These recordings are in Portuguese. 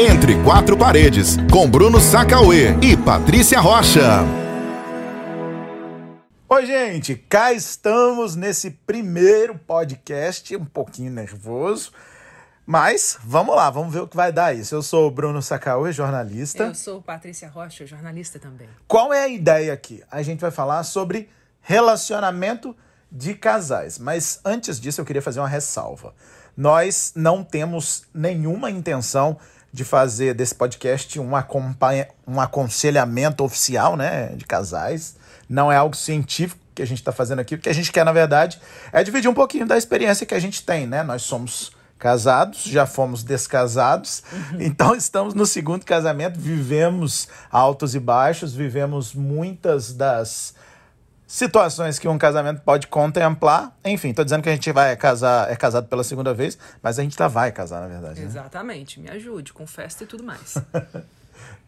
Entre Quatro Paredes, com Bruno Sacauê e Patrícia Rocha. Oi, gente, cá estamos nesse primeiro podcast, um pouquinho nervoso, mas vamos lá, vamos ver o que vai dar isso. Eu sou o Bruno Sacauê, jornalista. Eu sou Patrícia Rocha, jornalista também. Qual é a ideia aqui? A gente vai falar sobre relacionamento de casais, mas antes disso eu queria fazer uma ressalva. Nós não temos nenhuma intenção de fazer desse podcast um, acompanha, um aconselhamento oficial né, de casais. Não é algo científico que a gente está fazendo aqui. O que a gente quer, na verdade, é dividir um pouquinho da experiência que a gente tem. Né? Nós somos casados, já fomos descasados, uhum. então estamos no segundo casamento, vivemos altos e baixos, vivemos muitas das situações que um casamento pode contemplar. Enfim, tô dizendo que a gente vai casar, é casado pela segunda vez, mas a gente tá vai casar, na verdade. Né? Exatamente. Me ajude com festa e tudo mais.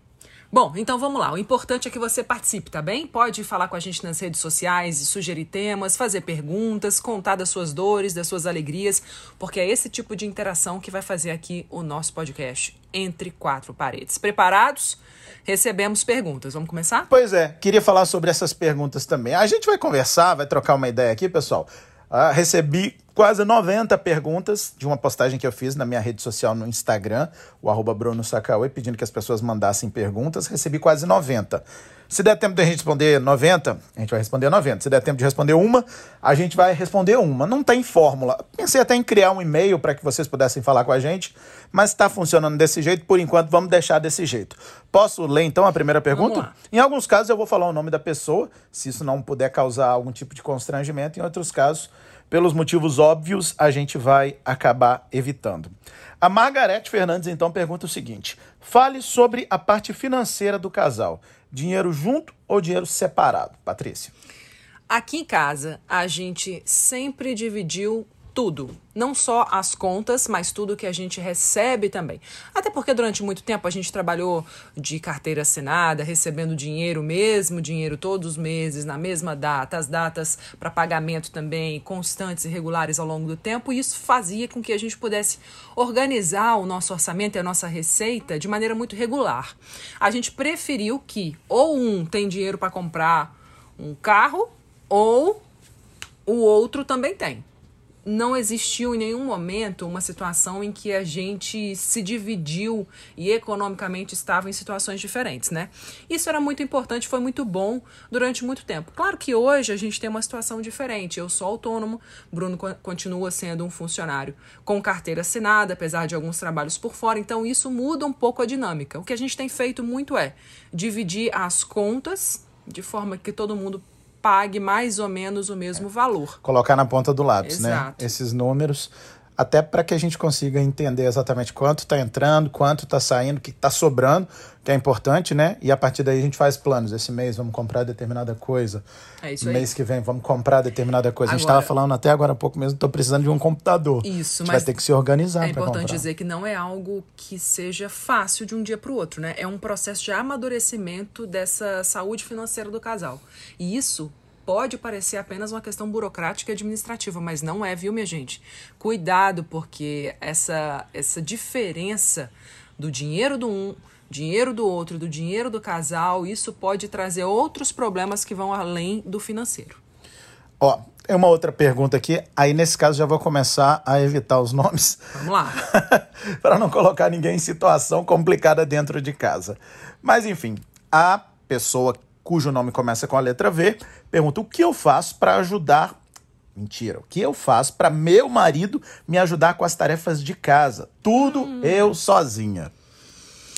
Bom, então vamos lá. O importante é que você participe, tá bem? Pode falar com a gente nas redes sociais e sugerir temas, fazer perguntas, contar das suas dores, das suas alegrias, porque é esse tipo de interação que vai fazer aqui o nosso podcast Entre Quatro Paredes. Preparados? Recebemos perguntas. Vamos começar? Pois é, queria falar sobre essas perguntas também. A gente vai conversar, vai trocar uma ideia aqui, pessoal. Uh, recebi quase 90 perguntas de uma postagem que eu fiz na minha rede social no Instagram, o arroba Bruno pedindo que as pessoas mandassem perguntas. Recebi quase 90. Se der tempo de a gente responder 90, a gente vai responder 90. Se der tempo de responder uma, a gente vai responder uma. Não tem fórmula. Pensei até em criar um e-mail para que vocês pudessem falar com a gente, mas está funcionando desse jeito. Por enquanto, vamos deixar desse jeito. Posso ler então a primeira pergunta? Em alguns casos, eu vou falar o nome da pessoa, se isso não puder causar algum tipo de constrangimento. Em outros casos, pelos motivos óbvios, a gente vai acabar evitando. A Margarete Fernandes então pergunta o seguinte: fale sobre a parte financeira do casal. Dinheiro junto ou dinheiro separado? Patrícia. Aqui em casa, a gente sempre dividiu tudo. Não só as contas, mas tudo que a gente recebe também. Até porque durante muito tempo a gente trabalhou de carteira assinada, recebendo dinheiro mesmo, dinheiro todos os meses, na mesma data, as datas para pagamento também constantes e regulares ao longo do tempo, e isso fazia com que a gente pudesse organizar o nosso orçamento e a nossa receita de maneira muito regular. A gente preferiu que ou um tem dinheiro para comprar um carro ou o outro também tem não existiu em nenhum momento uma situação em que a gente se dividiu e economicamente estava em situações diferentes, né? Isso era muito importante, foi muito bom durante muito tempo. Claro que hoje a gente tem uma situação diferente. Eu sou autônomo, Bruno continua sendo um funcionário com carteira assinada, apesar de alguns trabalhos por fora, então isso muda um pouco a dinâmica. O que a gente tem feito muito é dividir as contas de forma que todo mundo pague mais ou menos o mesmo valor. Colocar na ponta do lápis, né? Exato. né? Esses números, até para que a gente consiga entender exatamente quanto está entrando, quanto está saindo, o que está sobrando, que é importante, né? E a partir daí a gente faz planos. Esse mês vamos comprar determinada coisa. É isso aí. Mês que vem vamos comprar determinada coisa. Agora, a gente estava falando até agora há pouco mesmo, estou precisando de um computador. Isso, mas vai ter que se organizar É importante comprar. dizer que não é algo que seja fácil de um dia para o outro, né? É um processo de amadurecimento dessa saúde financeira do casal. E isso pode parecer apenas uma questão burocrática e administrativa, mas não é, viu, minha gente? Cuidado, porque essa, essa diferença do dinheiro do um, dinheiro do outro, do dinheiro do casal, isso pode trazer outros problemas que vão além do financeiro. Ó, tem uma outra pergunta aqui. Aí, nesse caso, já vou começar a evitar os nomes. Vamos lá. para não colocar ninguém em situação complicada dentro de casa. Mas, enfim, a pessoa cujo nome começa com a letra V, pergunta: o que eu faço para ajudar? Mentira, o que eu faço para meu marido me ajudar com as tarefas de casa? Tudo hum. eu sozinha.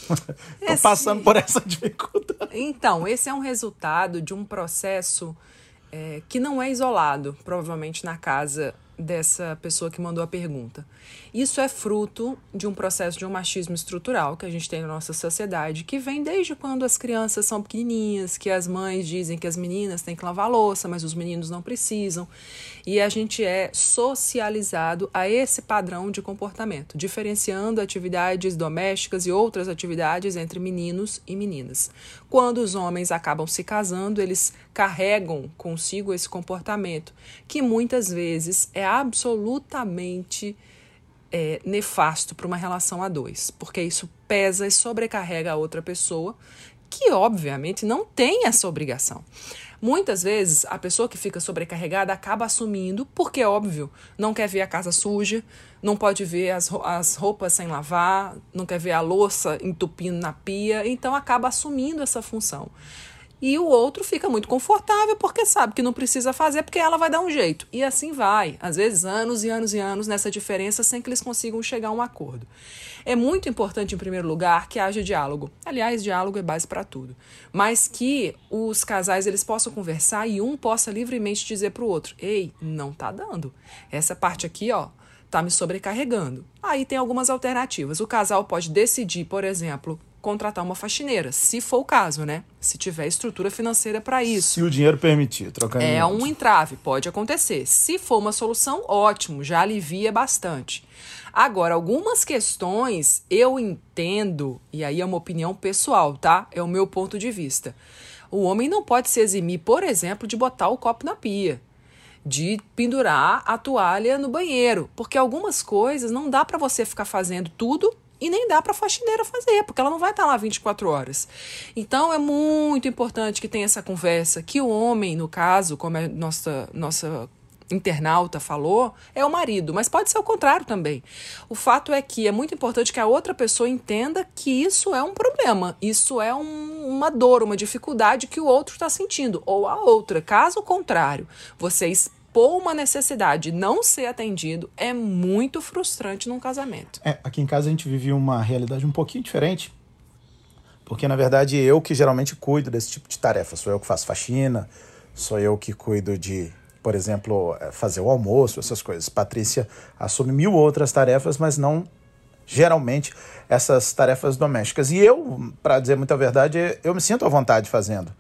Estou passando por essa dificuldade. Então, esse é um resultado de um processo é, que não é isolado, provavelmente na casa dessa pessoa que mandou a pergunta. Isso é fruto de um processo de um machismo estrutural que a gente tem na nossa sociedade, que vem desde quando as crianças são pequenininhas, que as mães dizem que as meninas têm que lavar louça, mas os meninos não precisam. E a gente é socializado a esse padrão de comportamento, diferenciando atividades domésticas e outras atividades entre meninos e meninas. Quando os homens acabam se casando, eles carregam consigo esse comportamento, que muitas vezes é absolutamente é nefasto para uma relação a dois, porque isso pesa e sobrecarrega a outra pessoa, que obviamente não tem essa obrigação. Muitas vezes a pessoa que fica sobrecarregada acaba assumindo, porque é óbvio, não quer ver a casa suja, não pode ver as, as roupas sem lavar, não quer ver a louça entupindo na pia, então acaba assumindo essa função. E o outro fica muito confortável porque sabe que não precisa fazer porque ela vai dar um jeito. E assim vai, às vezes anos e anos e anos nessa diferença sem que eles consigam chegar a um acordo. É muito importante, em primeiro lugar, que haja diálogo. Aliás, diálogo é base para tudo. Mas que os casais eles possam conversar e um possa livremente dizer para o outro: "Ei, não tá dando. Essa parte aqui, ó, tá me sobrecarregando". Aí tem algumas alternativas. O casal pode decidir, por exemplo, contratar uma faxineira, se for o caso, né? Se tiver estrutura financeira para isso. Se o dinheiro permitir, trocar É um entrave, pode acontecer. Se for uma solução, ótimo, já alivia bastante. Agora, algumas questões eu entendo, e aí é uma opinião pessoal, tá? É o meu ponto de vista. O homem não pode se eximir, por exemplo, de botar o copo na pia de pendurar a toalha no banheiro, porque algumas coisas não dá para você ficar fazendo tudo e nem dá para a faxineira fazer, porque ela não vai estar tá lá 24 horas. Então é muito importante que tenha essa conversa, que o homem, no caso, como a nossa nossa internauta falou, é o marido, mas pode ser o contrário também. O fato é que é muito importante que a outra pessoa entenda que isso é um problema, isso é um, uma dor, uma dificuldade que o outro está sentindo, ou a outra. Caso contrário, vocês expor uma necessidade não ser atendido é muito frustrante num casamento. É, aqui em casa a gente vive uma realidade um pouquinho diferente, porque na verdade eu que geralmente cuido desse tipo de tarefa. Sou eu que faço faxina, sou eu que cuido de, por exemplo, é, fazer o almoço, essas coisas. Patrícia assume mil outras tarefas, mas não geralmente essas tarefas domésticas. E eu, para dizer muita verdade, eu me sinto à vontade fazendo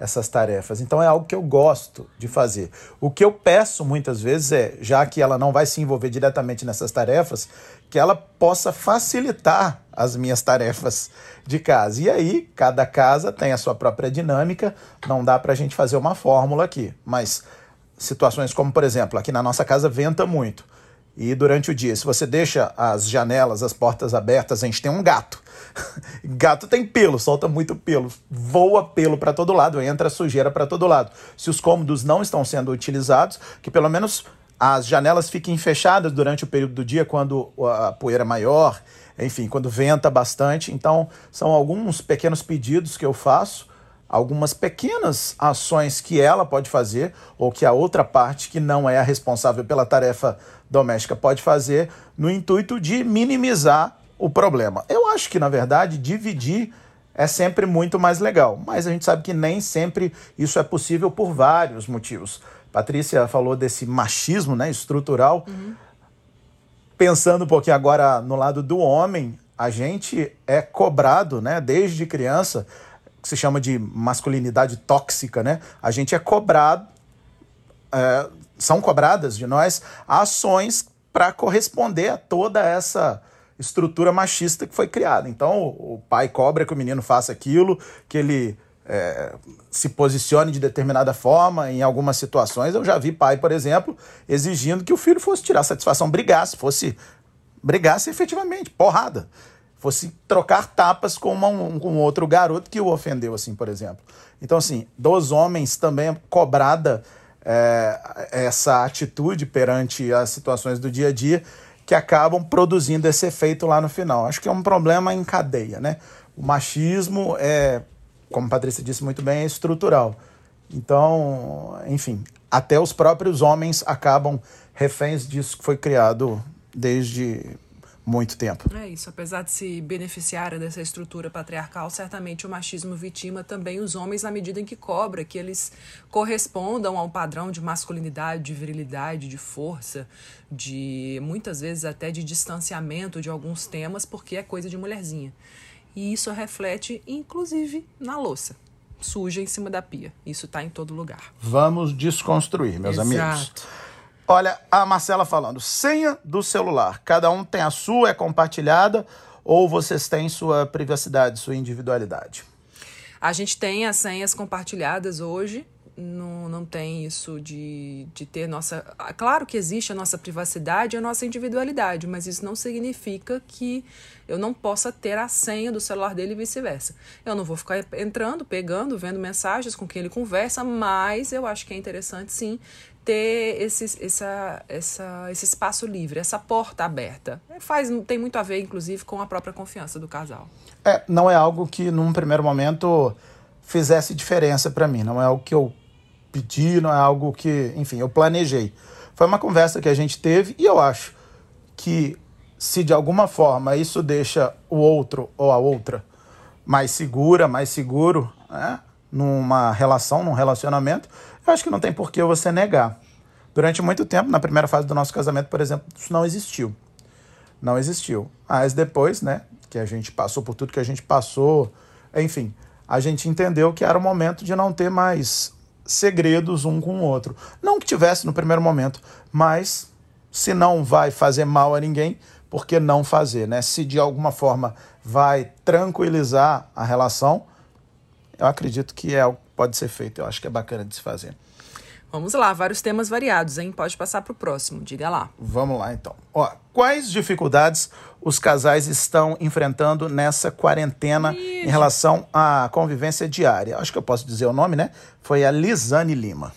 essas tarefas. Então é algo que eu gosto de fazer. O que eu peço muitas vezes é, já que ela não vai se envolver diretamente nessas tarefas, que ela possa facilitar as minhas tarefas de casa. E aí, cada casa tem a sua própria dinâmica, não dá para a gente fazer uma fórmula aqui. Mas situações como, por exemplo, aqui na nossa casa venta muito. E durante o dia, se você deixa as janelas, as portas abertas, a gente tem um gato. Gato tem pelo, solta muito pelo, voa pelo para todo lado, entra sujeira para todo lado. Se os cômodos não estão sendo utilizados, que pelo menos as janelas fiquem fechadas durante o período do dia, quando a poeira é maior, enfim, quando venta bastante. Então, são alguns pequenos pedidos que eu faço, algumas pequenas ações que ela pode fazer, ou que a outra parte, que não é a responsável pela tarefa doméstica, pode fazer, no intuito de minimizar o problema. Eu acho que, na verdade, dividir é sempre muito mais legal, mas a gente sabe que nem sempre isso é possível por vários motivos. Patrícia falou desse machismo né, estrutural. Uhum. Pensando um pouquinho agora no lado do homem, a gente é cobrado né, desde criança, que se chama de masculinidade tóxica, né? A gente é cobrado, é, são cobradas de nós ações para corresponder a toda essa estrutura machista que foi criada. Então, o pai cobra que o menino faça aquilo, que ele é, se posicione de determinada forma em algumas situações. Eu já vi pai, por exemplo, exigindo que o filho fosse tirar satisfação, brigasse, fosse brigasse efetivamente, porrada. Fosse trocar tapas com, uma, um, com outro garoto que o ofendeu, assim, por exemplo. Então, assim, dos homens também é cobrada é, essa atitude perante as situações do dia a dia que acabam produzindo esse efeito lá no final. Acho que é um problema em cadeia, né? O machismo é, como a Patrícia disse muito bem, é estrutural. Então, enfim, até os próprios homens acabam reféns disso que foi criado desde muito tempo. É isso, apesar de se beneficiar dessa estrutura patriarcal, certamente o machismo vitima também os homens na medida em que cobra que eles correspondam a um padrão de masculinidade, de virilidade, de força, de muitas vezes até de distanciamento de alguns temas, porque é coisa de mulherzinha. E isso reflete inclusive na louça suja em cima da pia. Isso está em todo lugar. Vamos desconstruir, meus Exato. amigos. Olha, a Marcela falando, senha do celular. Cada um tem a sua, é compartilhada, ou vocês têm sua privacidade, sua individualidade? A gente tem as senhas compartilhadas hoje não, não tem isso de, de ter nossa. Claro que existe a nossa privacidade e a nossa individualidade, mas isso não significa que eu não possa ter a senha do celular dele e vice-versa. Eu não vou ficar entrando, pegando, vendo mensagens com quem ele conversa, mas eu acho que é interessante sim ter esse, essa, essa, esse espaço livre, essa porta aberta. Faz, tem muito a ver, inclusive, com a própria confiança do casal. É, não é algo que, num primeiro momento, fizesse diferença para mim. Não é algo que eu pedi, não é algo que, enfim, eu planejei. Foi uma conversa que a gente teve e eu acho que se de alguma forma isso deixa o outro ou a outra mais segura, mais seguro, né, numa relação, num relacionamento, eu acho que não tem por que você negar. Durante muito tempo, na primeira fase do nosso casamento, por exemplo, isso não existiu. Não existiu. Mas depois, né, que a gente passou por tudo que a gente passou, enfim, a gente entendeu que era o momento de não ter mais segredos um com o outro. Não que tivesse no primeiro momento, mas se não vai fazer mal a ninguém, por que não fazer, né? Se de alguma forma vai tranquilizar a relação, eu acredito que é algo que pode ser feito. Eu acho que é bacana de se fazer. Vamos lá, vários temas variados, hein? Pode passar para o próximo, diga lá. Vamos lá, então. Ó, quais dificuldades os casais estão enfrentando nessa quarentena Ixi. em relação à convivência diária? Acho que eu posso dizer o nome, né? Foi a Lisane Lima.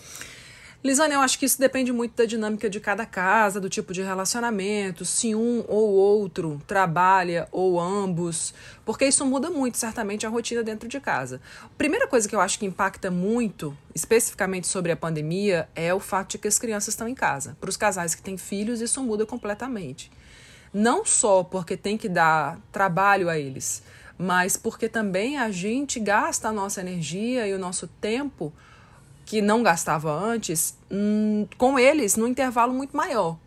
Lisane, eu acho que isso depende muito da dinâmica de cada casa, do tipo de relacionamento, se um ou outro trabalha ou ambos, porque isso muda muito, certamente, a rotina dentro de casa. Primeira coisa que eu acho que impacta muito, especificamente sobre a pandemia, é o fato de que as crianças estão em casa. Para os casais que têm filhos, isso muda completamente. Não só porque tem que dar trabalho a eles, mas porque também a gente gasta a nossa energia e o nosso tempo que não gastava antes, hum, com eles num intervalo muito maior.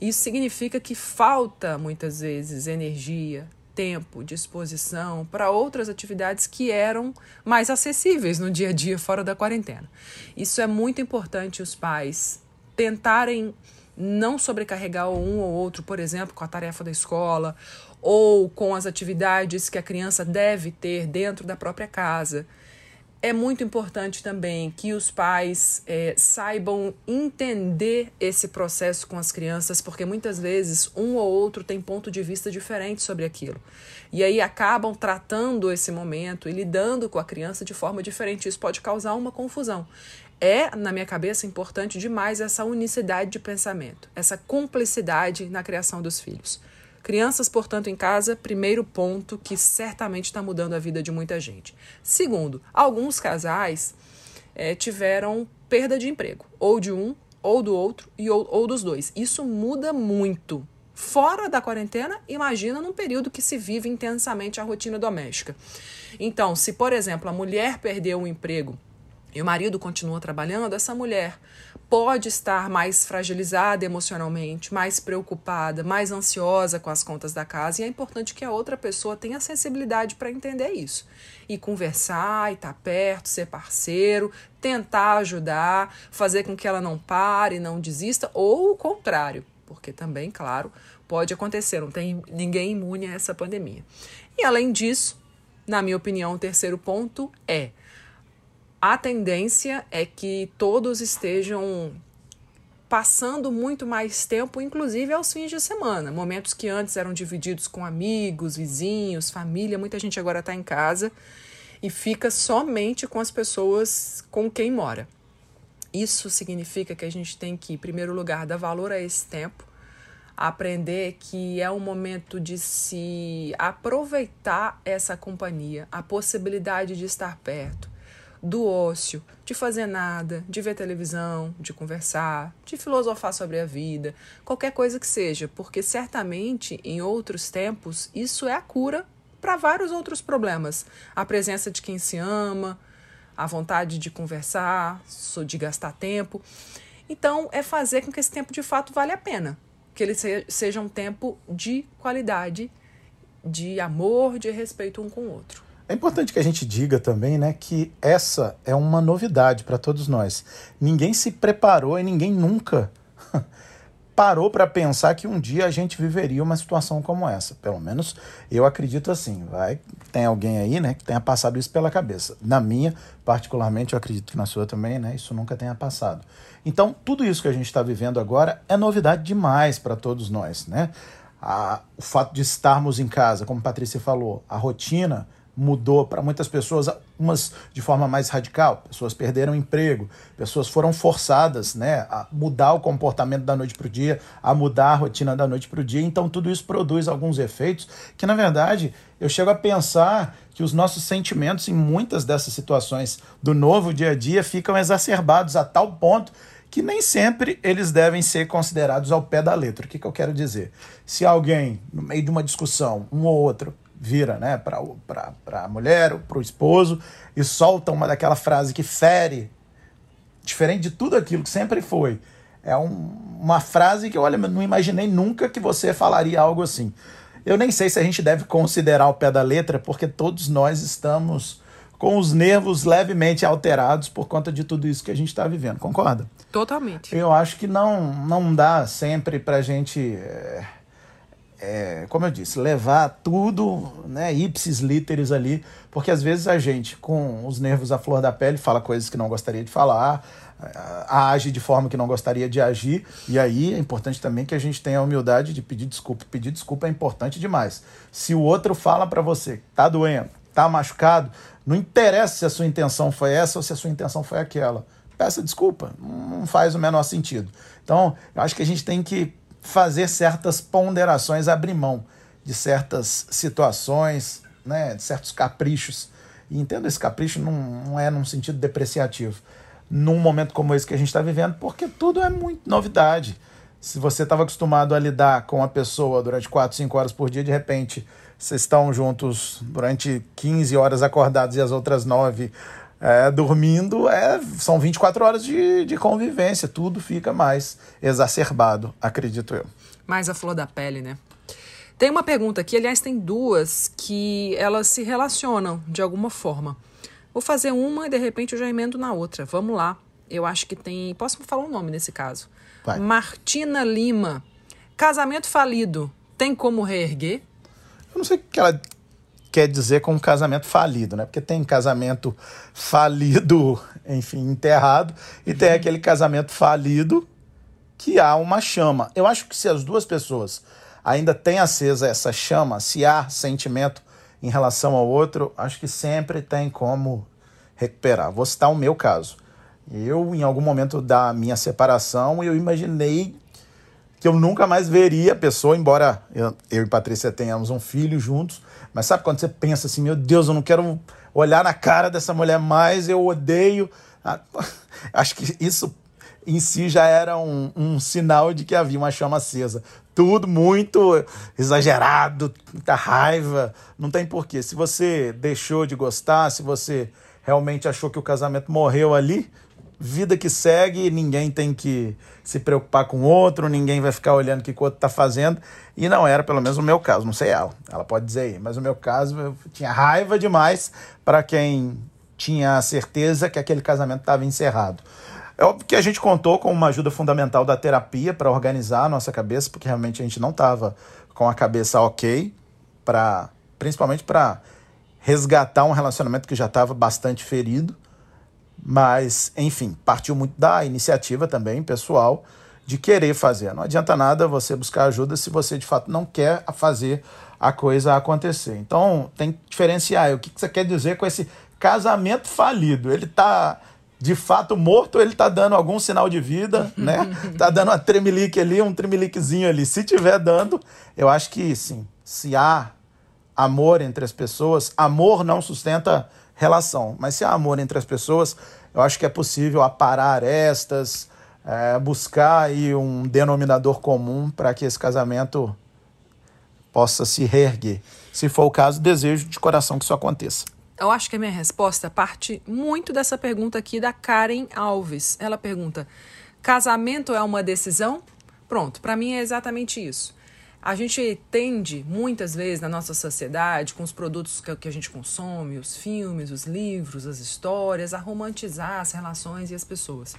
Isso significa que falta muitas vezes energia, tempo, disposição para outras atividades que eram mais acessíveis no dia a dia fora da quarentena. Isso é muito importante os pais tentarem não sobrecarregar um ou outro, por exemplo, com a tarefa da escola ou com as atividades que a criança deve ter dentro da própria casa. É muito importante também que os pais é, saibam entender esse processo com as crianças, porque muitas vezes um ou outro tem ponto de vista diferente sobre aquilo. E aí acabam tratando esse momento e lidando com a criança de forma diferente. Isso pode causar uma confusão. É, na minha cabeça, importante demais essa unicidade de pensamento, essa cumplicidade na criação dos filhos. Crianças, portanto, em casa, primeiro ponto que certamente está mudando a vida de muita gente. Segundo, alguns casais é, tiveram perda de emprego, ou de um, ou do outro, e ou, ou dos dois. Isso muda muito. Fora da quarentena, imagina num período que se vive intensamente a rotina doméstica. Então, se, por exemplo, a mulher perdeu um emprego e o marido continua trabalhando, essa mulher pode estar mais fragilizada emocionalmente, mais preocupada, mais ansiosa com as contas da casa, e é importante que a outra pessoa tenha sensibilidade para entender isso. E conversar, e estar tá perto, ser parceiro, tentar ajudar, fazer com que ela não pare, não desista, ou o contrário, porque também, claro, pode acontecer, não tem ninguém imune a essa pandemia. E além disso, na minha opinião, o terceiro ponto é a tendência é que todos estejam passando muito mais tempo, inclusive aos fins de semana. Momentos que antes eram divididos com amigos, vizinhos, família, muita gente agora está em casa e fica somente com as pessoas com quem mora. Isso significa que a gente tem que, em primeiro lugar, dar valor a esse tempo, aprender que é um momento de se aproveitar essa companhia, a possibilidade de estar perto do ócio, de fazer nada, de ver televisão, de conversar, de filosofar sobre a vida, qualquer coisa que seja, porque certamente em outros tempos isso é a cura para vários outros problemas. A presença de quem se ama, a vontade de conversar, de gastar tempo. Então, é fazer com que esse tempo de fato vale a pena, que ele seja um tempo de qualidade, de amor, de respeito um com o outro. É importante que a gente diga também, né, que essa é uma novidade para todos nós. Ninguém se preparou e ninguém nunca parou para pensar que um dia a gente viveria uma situação como essa. Pelo menos eu acredito assim. Vai, tem alguém aí, né, que tenha passado isso pela cabeça. Na minha, particularmente, eu acredito que na sua também, né, isso nunca tenha passado. Então, tudo isso que a gente está vivendo agora é novidade demais para todos nós, né? A, o fato de estarmos em casa, como a Patrícia falou, a rotina mudou para muitas pessoas, umas de forma mais radical. Pessoas perderam emprego, pessoas foram forçadas né, a mudar o comportamento da noite para o dia, a mudar a rotina da noite para o dia. Então, tudo isso produz alguns efeitos que, na verdade, eu chego a pensar que os nossos sentimentos em muitas dessas situações do novo dia a dia ficam exacerbados a tal ponto que nem sempre eles devem ser considerados ao pé da letra. O que, que eu quero dizer? Se alguém, no meio de uma discussão, um ou outro, vira né, para a mulher ou para o esposo e solta uma daquela frase que fere, diferente de tudo aquilo que sempre foi. É um, uma frase que, olha, não imaginei nunca que você falaria algo assim. Eu nem sei se a gente deve considerar o pé da letra, porque todos nós estamos com os nervos levemente alterados por conta de tudo isso que a gente está vivendo, concorda? Totalmente. Eu acho que não, não dá sempre para a gente. É é, como eu disse, levar tudo, né, ipsis literis ali, porque às vezes a gente, com os nervos à flor da pele, fala coisas que não gostaria de falar, age de forma que não gostaria de agir, e aí é importante também que a gente tenha a humildade de pedir desculpa. Pedir desculpa é importante demais. Se o outro fala para você, tá doendo, tá machucado, não interessa se a sua intenção foi essa ou se a sua intenção foi aquela. Peça desculpa, não faz o menor sentido. Então, eu acho que a gente tem que fazer certas ponderações, abrir mão de certas situações, né, de certos caprichos. E entendo esse capricho não, não é num sentido depreciativo. Num momento como esse que a gente está vivendo, porque tudo é muito novidade. Se você estava acostumado a lidar com a pessoa durante 4, 5 horas por dia, de repente vocês estão juntos durante 15 horas acordados e as outras 9 é, dormindo, é, são 24 horas de, de convivência, tudo fica mais exacerbado, acredito eu. Mais a flor da pele, né? Tem uma pergunta aqui, aliás, tem duas que elas se relacionam de alguma forma. Vou fazer uma e de repente eu já emendo na outra. Vamos lá. Eu acho que tem. Posso falar o um nome nesse caso? Vai. Martina Lima. Casamento falido. Tem como reerguer? Eu não sei o que ela quer dizer com um casamento falido, né? Porque tem casamento falido, enfim, enterrado, e tem uhum. aquele casamento falido que há uma chama. Eu acho que se as duas pessoas ainda têm acesa essa chama, se há sentimento em relação ao outro, acho que sempre tem como recuperar. Vou citar o meu caso. Eu, em algum momento da minha separação, eu imaginei que eu nunca mais veria a pessoa, embora eu, eu e Patrícia tenhamos um filho juntos, mas sabe quando você pensa assim, meu Deus, eu não quero olhar na cara dessa mulher mais, eu odeio. Ah, acho que isso em si já era um, um sinal de que havia uma chama acesa. Tudo muito exagerado, muita raiva, não tem porquê. Se você deixou de gostar, se você realmente achou que o casamento morreu ali, vida que segue, ninguém tem que se preocupar com o outro, ninguém vai ficar olhando o que o outro está fazendo. E não era, pelo menos, o meu caso, não sei ela, ela pode dizer aí, mas o meu caso eu tinha raiva demais para quem tinha certeza que aquele casamento estava encerrado. É óbvio que a gente contou com uma ajuda fundamental da terapia para organizar a nossa cabeça, porque realmente a gente não estava com a cabeça ok, pra, principalmente para resgatar um relacionamento que já estava bastante ferido. Mas, enfim, partiu muito da iniciativa também pessoal de querer fazer. Não adianta nada você buscar ajuda se você de fato não quer fazer a coisa acontecer. Então, tem que diferenciar. O que você quer dizer com esse casamento falido? Ele está de fato morto, ele está dando algum sinal de vida, né? Tá dando uma tremelique ali, um tremeliquezinho ali. Se tiver dando, eu acho que sim. Se há amor entre as pessoas, amor não sustenta relação. Mas se há amor entre as pessoas, eu acho que é possível aparar estas, é, buscar aí um denominador comum para que esse casamento possa se reerguer. Se for o caso, desejo de coração que isso aconteça. Eu acho que a minha resposta parte muito dessa pergunta aqui da Karen Alves. Ela pergunta: casamento é uma decisão? Pronto, para mim é exatamente isso. A gente tende, muitas vezes, na nossa sociedade, com os produtos que a gente consome, os filmes, os livros, as histórias, a romantizar as relações e as pessoas.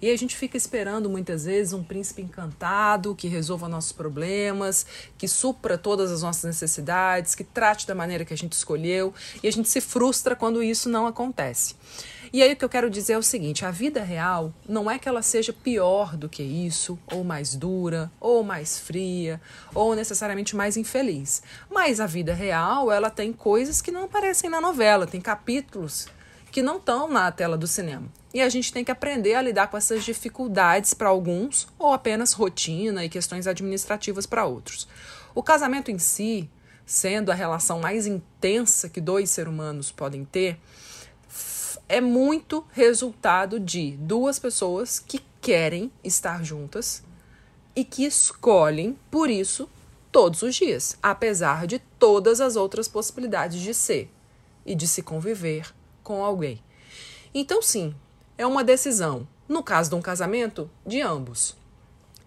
E a gente fica esperando, muitas vezes, um príncipe encantado que resolva nossos problemas, que supra todas as nossas necessidades, que trate da maneira que a gente escolheu, e a gente se frustra quando isso não acontece. E aí o que eu quero dizer é o seguinte: a vida real não é que ela seja pior do que isso, ou mais dura, ou mais fria, ou necessariamente mais infeliz. Mas a vida real, ela tem coisas que não aparecem na novela, tem capítulos que não estão na tela do cinema. E a gente tem que aprender a lidar com essas dificuldades para alguns, ou apenas rotina e questões administrativas para outros. O casamento em si, sendo a relação mais intensa que dois seres humanos podem ter, é muito resultado de duas pessoas que querem estar juntas e que escolhem por isso todos os dias, apesar de todas as outras possibilidades de ser e de se conviver com alguém. Então, sim, é uma decisão, no caso de um casamento, de ambos.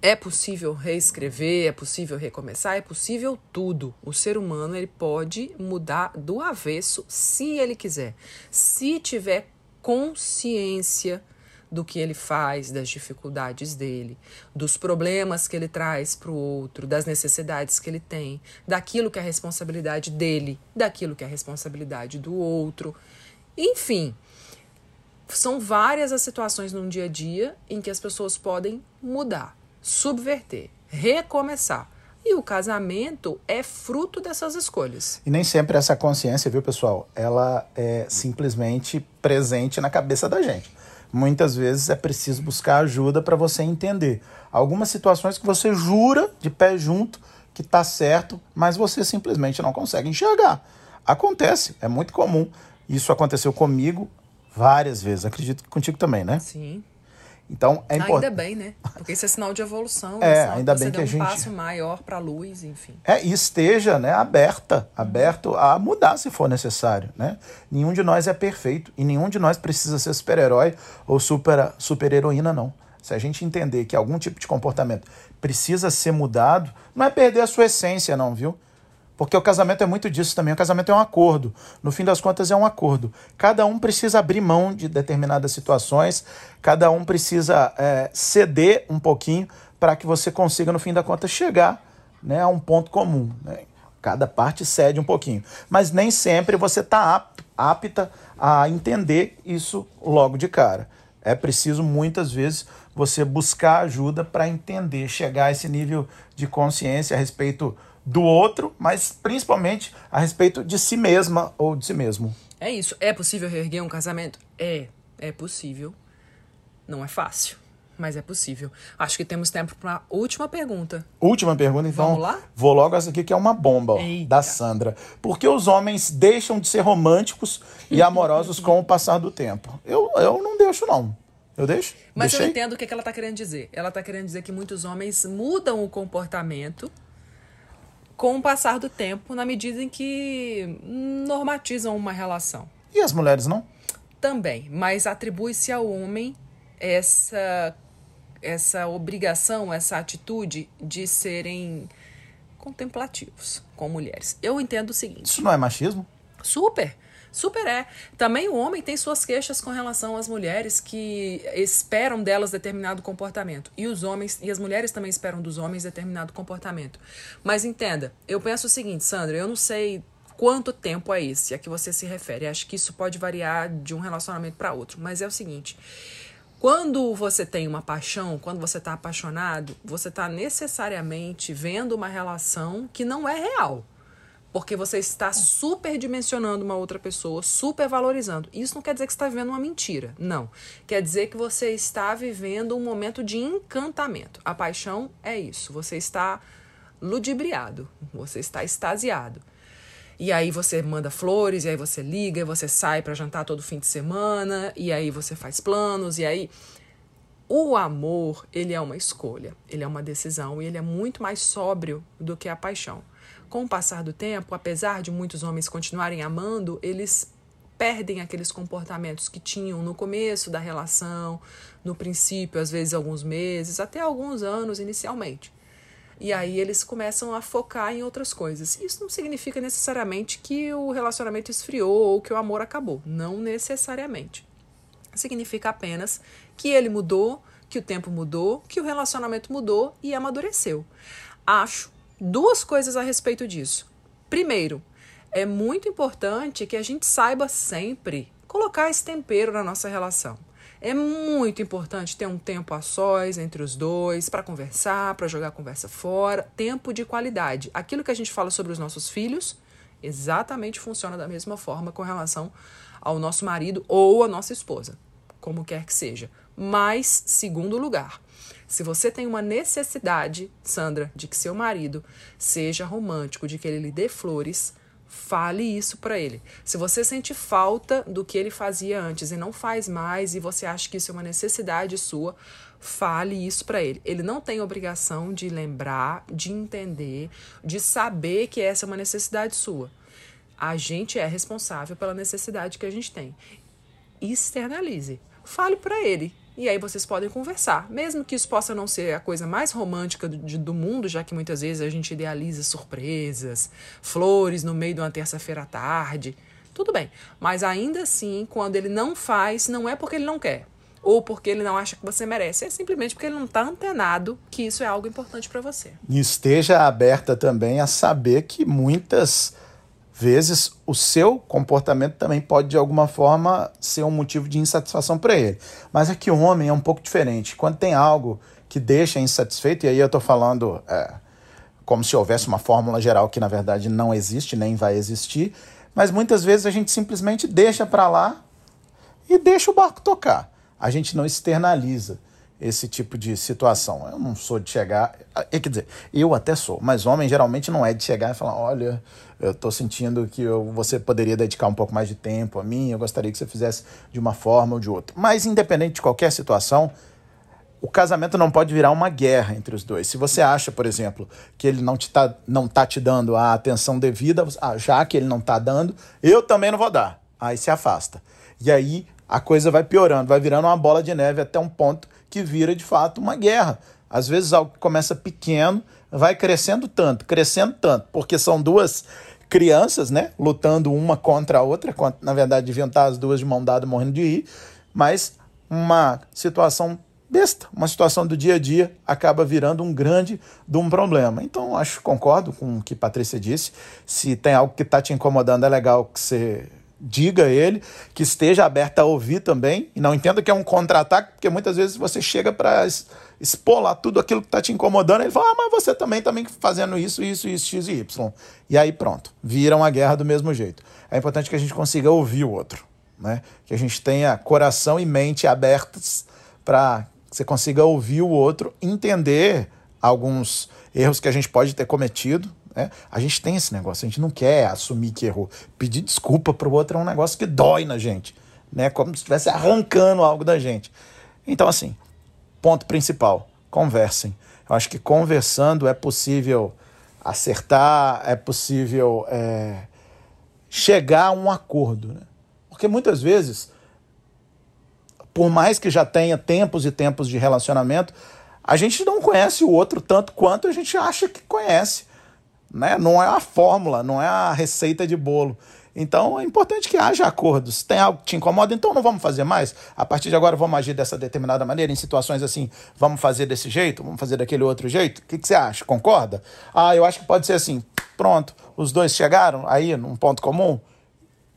É possível reescrever, é possível recomeçar, é possível tudo. O ser humano ele pode mudar do avesso se ele quiser, se tiver consciência do que ele faz, das dificuldades dele, dos problemas que ele traz para o outro, das necessidades que ele tem, daquilo que é a responsabilidade dele, daquilo que é a responsabilidade do outro. Enfim, são várias as situações no dia a dia em que as pessoas podem mudar subverter, recomeçar. E o casamento é fruto dessas escolhas. E nem sempre essa consciência, viu, pessoal, ela é simplesmente presente na cabeça da gente. Muitas vezes é preciso buscar ajuda para você entender algumas situações que você jura de pé junto que está certo, mas você simplesmente não consegue enxergar. Acontece, é muito comum. Isso aconteceu comigo várias vezes. Acredito que contigo também, né? Sim. Então é importante. Ainda bem, né? Porque isso é sinal de evolução. É, é ainda bem que, que a um gente. passo maior para a luz, enfim. É, e esteja né, aberta, aberto a mudar se for necessário. Né? Nenhum de nós é perfeito e nenhum de nós precisa ser super-herói ou super-heroína, super não. Se a gente entender que algum tipo de comportamento precisa ser mudado, não é perder a sua essência, não, viu? Porque o casamento é muito disso também. O casamento é um acordo. No fim das contas, é um acordo. Cada um precisa abrir mão de determinadas situações, cada um precisa é, ceder um pouquinho para que você consiga, no fim das contas, chegar né, a um ponto comum. Né? Cada parte cede um pouquinho. Mas nem sempre você está apta a entender isso logo de cara. É preciso, muitas vezes, você buscar ajuda para entender, chegar a esse nível de consciência a respeito do outro, mas principalmente a respeito de si mesma ou de si mesmo. É isso. É possível reerguer um casamento? É, é possível. Não é fácil, mas é possível. Acho que temos tempo para a última pergunta. Última pergunta, então. Vamos lá? Vou logo essa aqui que é uma bomba ó, da Sandra. Por que os homens deixam de ser românticos e amorosos com o passar do tempo? Eu, eu não deixo, não. Eu deixo? Mas Deixei? eu entendo o que ela está querendo dizer. Ela está querendo dizer que muitos homens mudam o comportamento com o passar do tempo, na medida em que normatizam uma relação. E as mulheres não? Também, mas atribui-se ao homem essa essa obrigação, essa atitude de serem contemplativos com mulheres. Eu entendo o seguinte. Isso não é machismo? Super. Super é. Também o homem tem suas queixas com relação às mulheres que esperam delas determinado comportamento. E os homens e as mulheres também esperam dos homens determinado comportamento. Mas entenda, eu penso o seguinte, Sandra, eu não sei quanto tempo é esse a que você se refere. Acho que isso pode variar de um relacionamento para outro, mas é o seguinte, quando você tem uma paixão, quando você está apaixonado, você está necessariamente vendo uma relação que não é real. Porque você está superdimensionando uma outra pessoa, supervalorizando. Isso não quer dizer que você está vivendo uma mentira. Não. Quer dizer que você está vivendo um momento de encantamento. A paixão é isso. Você está ludibriado. Você está extasiado. E aí você manda flores, e aí você liga, e você sai para jantar todo fim de semana, e aí você faz planos, e aí o amor, ele é uma escolha, ele é uma decisão e ele é muito mais sóbrio do que a paixão. Com o passar do tempo, apesar de muitos homens continuarem amando, eles perdem aqueles comportamentos que tinham no começo da relação, no princípio, às vezes alguns meses, até alguns anos inicialmente. E aí eles começam a focar em outras coisas. Isso não significa necessariamente que o relacionamento esfriou ou que o amor acabou. Não necessariamente. Significa apenas que ele mudou, que o tempo mudou, que o relacionamento mudou e amadureceu. Acho duas coisas a respeito disso. Primeiro, é muito importante que a gente saiba sempre colocar esse tempero na nossa relação. É muito importante ter um tempo a sós entre os dois, para conversar, para jogar a conversa fora, tempo de qualidade. Aquilo que a gente fala sobre os nossos filhos exatamente funciona da mesma forma com relação ao nosso marido ou à nossa esposa, como quer que seja. Mas, segundo lugar, se você tem uma necessidade, Sandra, de que seu marido seja romântico, de que ele lhe dê flores, Fale isso para ele. Se você sente falta do que ele fazia antes e não faz mais e você acha que isso é uma necessidade sua, fale isso para ele. Ele não tem obrigação de lembrar, de entender, de saber que essa é uma necessidade sua. A gente é responsável pela necessidade que a gente tem. Externalize. Fale para ele e aí vocês podem conversar. Mesmo que isso possa não ser a coisa mais romântica do, do mundo, já que muitas vezes a gente idealiza surpresas, flores no meio de uma terça-feira à tarde. Tudo bem. Mas ainda assim, quando ele não faz, não é porque ele não quer. Ou porque ele não acha que você merece. É simplesmente porque ele não está antenado que isso é algo importante para você. E esteja aberta também a saber que muitas vezes o seu comportamento também pode de alguma forma ser um motivo de insatisfação para ele. Mas é que o homem é um pouco diferente. Quando tem algo que deixa insatisfeito, e aí eu estou falando é, como se houvesse uma fórmula geral que na verdade não existe nem vai existir, mas muitas vezes a gente simplesmente deixa para lá e deixa o barco tocar. A gente não externaliza esse tipo de situação. Eu não sou de chegar. É, quer dizer, eu até sou, mas homem geralmente não é de chegar e falar: olha, eu estou sentindo que eu, você poderia dedicar um pouco mais de tempo a mim, eu gostaria que você fizesse de uma forma ou de outra. Mas, independente de qualquer situação, o casamento não pode virar uma guerra entre os dois. Se você acha, por exemplo, que ele não, te tá, não tá te dando a atenção devida, ah, já que ele não está dando, eu também não vou dar. Aí se afasta. E aí a coisa vai piorando, vai virando uma bola de neve até um ponto que vira de fato uma guerra. Às vezes algo que começa pequeno vai crescendo tanto, crescendo tanto, porque são duas crianças, né, lutando uma contra a outra, na verdade deviam estar as duas de mão dada morrendo de rir, mas uma situação besta, uma situação do dia a dia acaba virando um grande de um problema. Então, acho concordo com o que Patrícia disse. Se tem algo que está te incomodando, é legal que você diga a ele, que esteja aberto a ouvir também, e não entenda que é um contra-ataque, porque muitas vezes você chega para expor lá tudo aquilo que está te incomodando, ele fala, ah, mas você também também fazendo isso, isso, isso, x e y. E aí pronto, viram a guerra do mesmo jeito. É importante que a gente consiga ouvir o outro, né? que a gente tenha coração e mente abertos para que você consiga ouvir o outro, entender alguns erros que a gente pode ter cometido, né? A gente tem esse negócio, a gente não quer assumir que errou. Pedir desculpa para o outro é um negócio que dói na gente, né? como se estivesse arrancando algo da gente. Então, assim, ponto principal: conversem. Eu acho que conversando é possível acertar, é possível é, chegar a um acordo. Né? Porque muitas vezes, por mais que já tenha tempos e tempos de relacionamento, a gente não conhece o outro tanto quanto a gente acha que conhece. Né? Não é a fórmula, não é a receita de bolo. Então é importante que haja acordos. Se tem algo que te incomoda, então não vamos fazer mais. A partir de agora vamos agir dessa determinada maneira. Em situações assim, vamos fazer desse jeito, vamos fazer daquele outro jeito. O que, que você acha? Concorda? Ah, eu acho que pode ser assim. Pronto, os dois chegaram aí num ponto comum.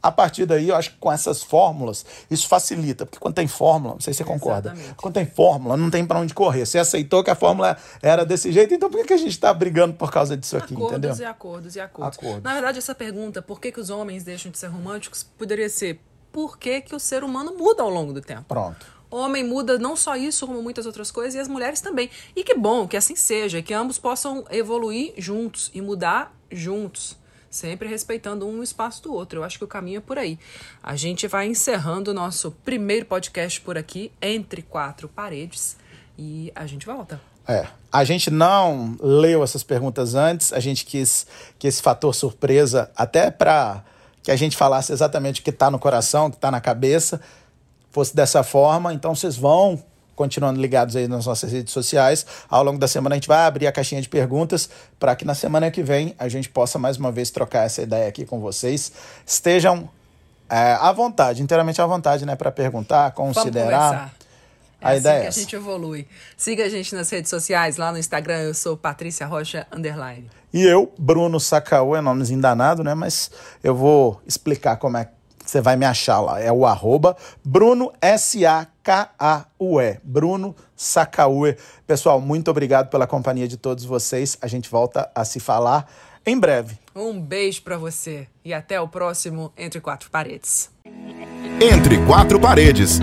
A partir daí, eu acho que com essas fórmulas, isso facilita. Porque quando tem fórmula, não sei se você concorda, Exatamente. quando tem fórmula, não tem para onde correr. Você aceitou que a fórmula era desse jeito, então por que, que a gente está brigando por causa disso aqui, acordos entendeu? E acordos e acordos. acordos. Na verdade, essa pergunta, por que, que os homens deixam de ser românticos, poderia ser por que, que o ser humano muda ao longo do tempo. Pronto. O homem muda não só isso, como muitas outras coisas, e as mulheres também. E que bom que assim seja, que ambos possam evoluir juntos e mudar juntos sempre respeitando um espaço do outro. Eu acho que o caminho é por aí. A gente vai encerrando o nosso primeiro podcast por aqui, entre quatro paredes, e a gente volta. É, a gente não leu essas perguntas antes, a gente quis que esse fator surpresa, até para que a gente falasse exatamente o que está no coração, o que está na cabeça, fosse dessa forma. Então vocês vão continuando ligados aí nas nossas redes sociais. Ao longo da semana a gente vai abrir a caixinha de perguntas para que na semana que vem a gente possa mais uma vez trocar essa ideia aqui com vocês. Estejam é, à vontade, inteiramente à vontade, né, para perguntar, considerar. É a assim ideia é que a gente evolui. Siga a gente nas redes sociais, lá no Instagram, eu sou Patrícia Rocha Underline. E eu, Bruno Sacaú, é nomezinho danado, né? Mas eu vou explicar como é você vai me achar lá. É o arroba Bruno S-A-K-A-U-E. Bruno Sacaue. Pessoal, muito obrigado pela companhia de todos vocês. A gente volta a se falar em breve. Um beijo para você e até o próximo Entre Quatro Paredes. Entre Quatro Paredes.